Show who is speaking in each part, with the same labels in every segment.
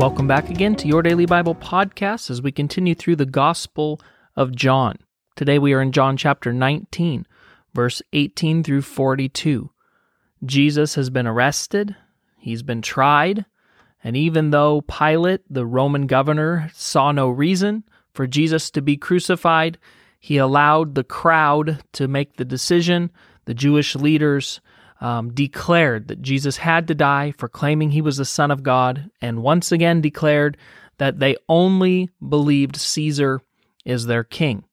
Speaker 1: Welcome back again to your Daily Bible podcast as we continue through the Gospel of John. Today we are in John chapter 19, verse 18 through 42. Jesus has been arrested, he's been tried, and even though Pilate, the Roman governor, saw no reason for Jesus to be crucified, he allowed the crowd to make the decision. The Jewish leaders um, declared that Jesus had to die for claiming he was the Son of God, and once again declared that they only believed Caesar is their king.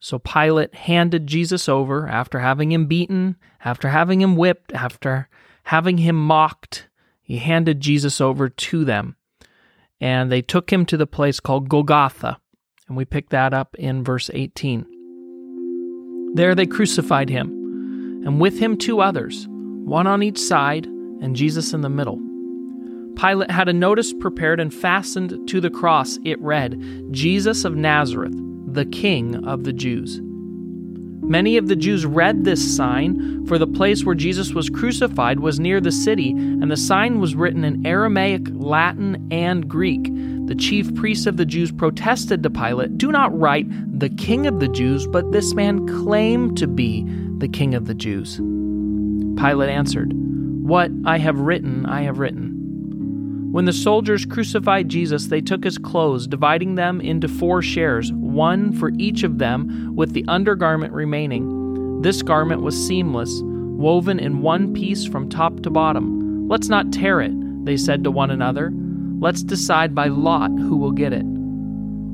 Speaker 1: So Pilate handed Jesus over after having him beaten, after having him whipped, after having him mocked. He handed Jesus over to them. And they took him to the place called Golgotha. And we pick that up in verse 18. There they crucified him and with him two others, one on each side, and Jesus in the middle. Pilate had a notice prepared and fastened to the cross. It read, Jesus of Nazareth, the King of the Jews. Many of the Jews read this sign, for the place where Jesus was crucified was near the city, and the sign was written in Aramaic, Latin, and Greek. The chief priests of the Jews protested to Pilate, Do not write the King of the Jews, but this man claimed to be the King of the Jews. Pilate answered, What I have written, I have written. When the soldiers crucified Jesus, they took his clothes, dividing them into four shares, one for each of them, with the undergarment remaining. This garment was seamless, woven in one piece from top to bottom. Let's not tear it, they said to one another. Let's decide by lot who will get it.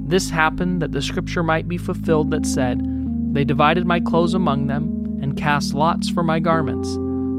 Speaker 1: This happened that the scripture might be fulfilled that said, They divided my clothes among them and cast lots for my garments.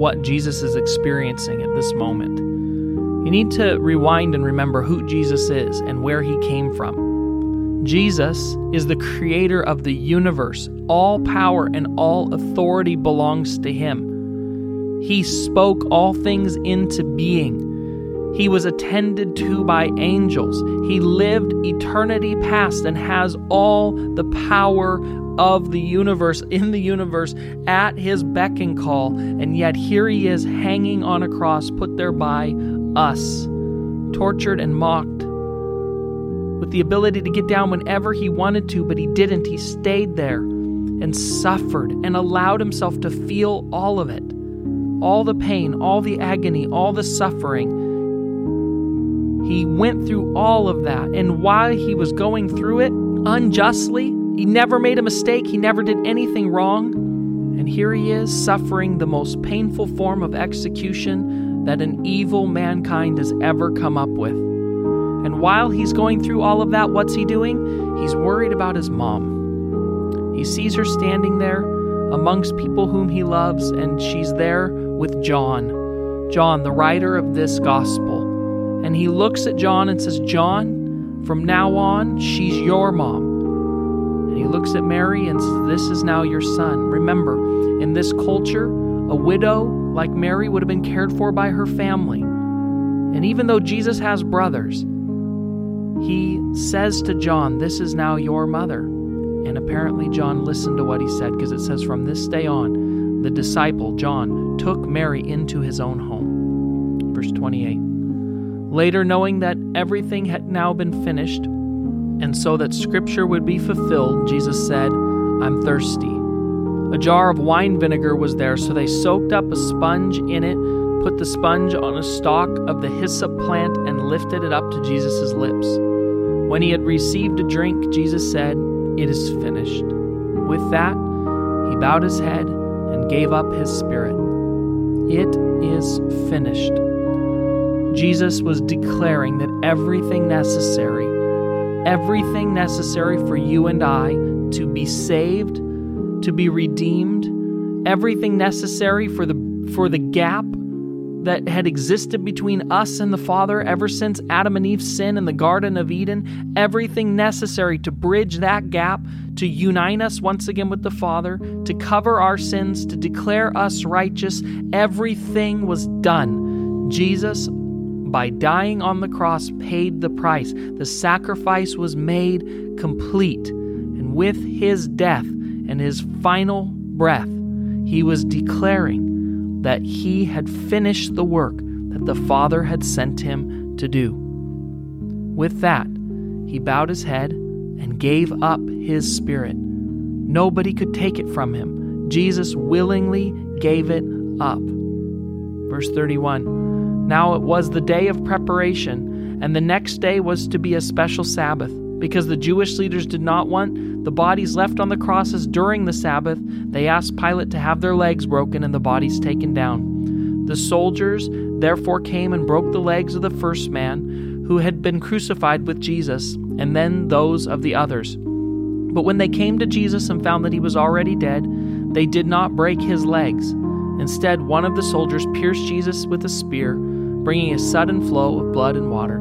Speaker 1: what Jesus is experiencing at this moment. You need to rewind and remember who Jesus is and where he came from. Jesus is the creator of the universe. All power and all authority belongs to him. He spoke all things into being. He was attended to by angels. He lived eternity past and has all the power of the universe, in the universe, at his beck and call. And yet here he is hanging on a cross, put there by us, tortured and mocked, with the ability to get down whenever he wanted to, but he didn't. He stayed there and suffered and allowed himself to feel all of it all the pain, all the agony, all the suffering. He went through all of that. And while he was going through it unjustly, he never made a mistake, he never did anything wrong. And here he is suffering the most painful form of execution that an evil mankind has ever come up with. And while he's going through all of that, what's he doing? He's worried about his mom. He sees her standing there amongst people whom he loves, and she's there with John, John, the writer of this gospel. And he looks at John and says, John, from now on, she's your mom. He looks at Mary and says, This is now your son. Remember, in this culture, a widow like Mary would have been cared for by her family. And even though Jesus has brothers, he says to John, This is now your mother. And apparently, John listened to what he said because it says, From this day on, the disciple, John, took Mary into his own home. Verse 28. Later, knowing that everything had now been finished, and so that scripture would be fulfilled, Jesus said, I'm thirsty. A jar of wine vinegar was there, so they soaked up a sponge in it, put the sponge on a stalk of the hyssop plant, and lifted it up to Jesus' lips. When he had received a drink, Jesus said, It is finished. With that, he bowed his head and gave up his spirit. It is finished. Jesus was declaring that everything necessary everything necessary for you and I to be saved, to be redeemed, everything necessary for the for the gap that had existed between us and the Father ever since Adam and Eve's sin in the Garden of Eden, everything necessary to bridge that gap, to unite us once again with the Father, to cover our sins, to declare us righteous, everything was done. Jesus, by dying on the cross, paid the price. The sacrifice was made complete. And with his death and his final breath, he was declaring that he had finished the work that the Father had sent him to do. With that, he bowed his head and gave up his spirit. Nobody could take it from him. Jesus willingly gave it up. Verse 31 Now it was the day of preparation, and the next day was to be a special Sabbath. Because the Jewish leaders did not want the bodies left on the crosses during the Sabbath, they asked Pilate to have their legs broken and the bodies taken down. The soldiers therefore came and broke the legs of the first man who had been crucified with Jesus, and then those of the others. But when they came to Jesus and found that he was already dead, they did not break his legs. Instead, one of the soldiers pierced Jesus with a spear, bringing a sudden flow of blood and water.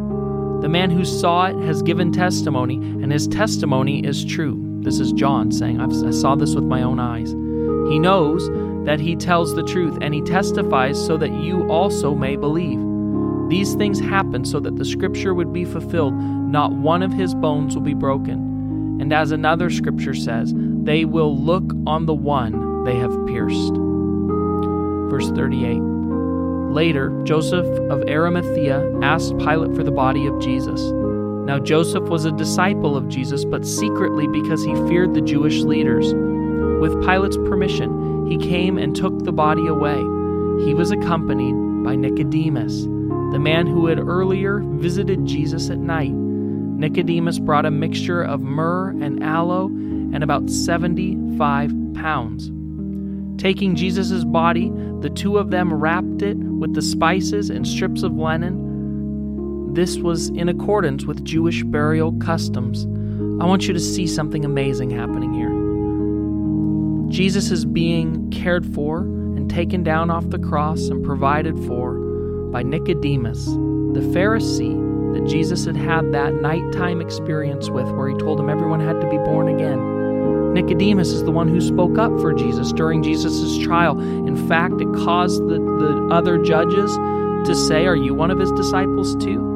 Speaker 1: The man who saw it has given testimony, and his testimony is true. This is John saying, I saw this with my own eyes. He knows that he tells the truth, and he testifies so that you also may believe. These things happen so that the scripture would be fulfilled not one of his bones will be broken. And as another scripture says, they will look on the one they have pierced. Verse 38. Later, Joseph of Arimathea asked Pilate for the body of Jesus. Now, Joseph was a disciple of Jesus, but secretly because he feared the Jewish leaders. With Pilate's permission, he came and took the body away. He was accompanied by Nicodemus, the man who had earlier visited Jesus at night. Nicodemus brought a mixture of myrrh and aloe and about 75 pounds. Taking Jesus' body, the two of them wrapped it with the spices and strips of linen. This was in accordance with Jewish burial customs. I want you to see something amazing happening here. Jesus is being cared for and taken down off the cross and provided for by Nicodemus, the Pharisee that Jesus had had that nighttime experience with, where he told him everyone had to be born again. Nicodemus is the one who spoke up for Jesus during Jesus' trial. In fact, it caused the, the other judges to say, Are you one of his disciples too?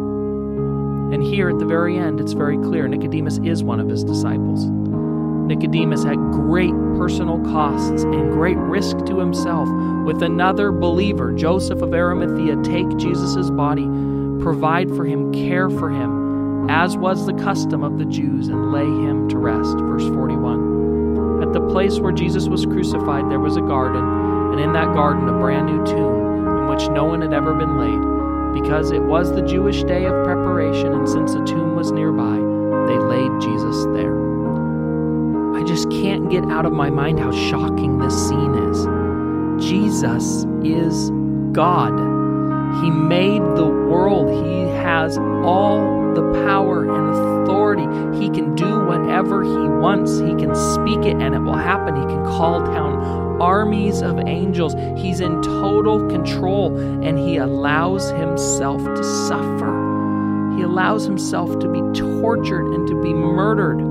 Speaker 1: And here at the very end, it's very clear Nicodemus is one of his disciples. Nicodemus had great personal costs and great risk to himself. With another believer, Joseph of Arimathea, take Jesus' body, provide for him, care for him, as was the custom of the Jews, and lay him to rest. Verse 41. At the place where Jesus was crucified, there was a garden, and in that garden, a brand new tomb in which no one had ever been laid. Because it was the Jewish day of preparation, and since the tomb was nearby, they laid Jesus there. I just can't get out of my mind how shocking this scene is. Jesus is God. He made the world. He has all the power and authority. He can do whatever he wants. He can speak it and it will happen. He can call down armies of angels. He's in total control and he allows himself to suffer. He allows himself to be tortured and to be murdered.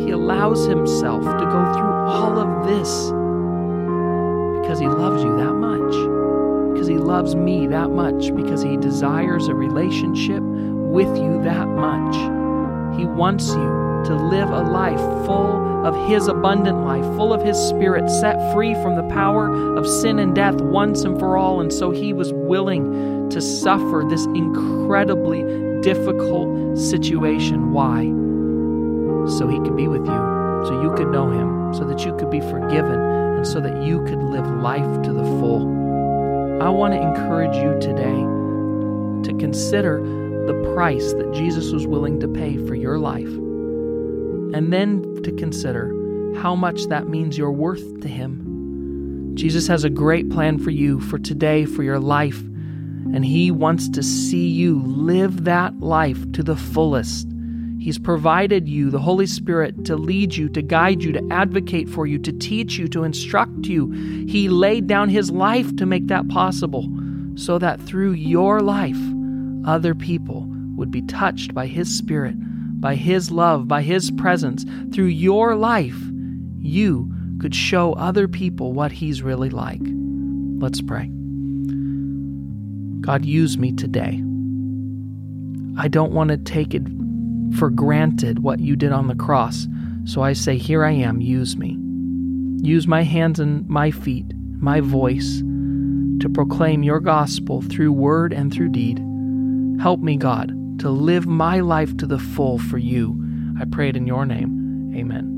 Speaker 1: He allows himself to go through all of this because he loves you that much. Because he loves me that much. Because he desires a relationship with you that much. He wants you to live a life full of His abundant life, full of His Spirit, set free from the power of sin and death once and for all. And so He was willing to suffer this incredibly difficult situation. Why? So He could be with you, so you could know Him, so that you could be forgiven, and so that you could live life to the full. I want to encourage you today to consider the price that Jesus was willing to pay for your life and then to consider how much that means you're worth to Him. Jesus has a great plan for you, for today, for your life, and He wants to see you live that life to the fullest. He's provided you the Holy Spirit to lead you, to guide you, to advocate for you, to teach you, to instruct you. He laid down His life to make that possible. so that through your life, other people would be touched by His Spirit, by His love, by His presence. Through your life, you could show other people what He's really like. Let's pray. God, use me today. I don't want to take it for granted what you did on the cross, so I say, Here I am, use me. Use my hands and my feet, my voice, to proclaim your gospel through word and through deed. Help me, God, to live my life to the full for you. I pray it in your name. Amen.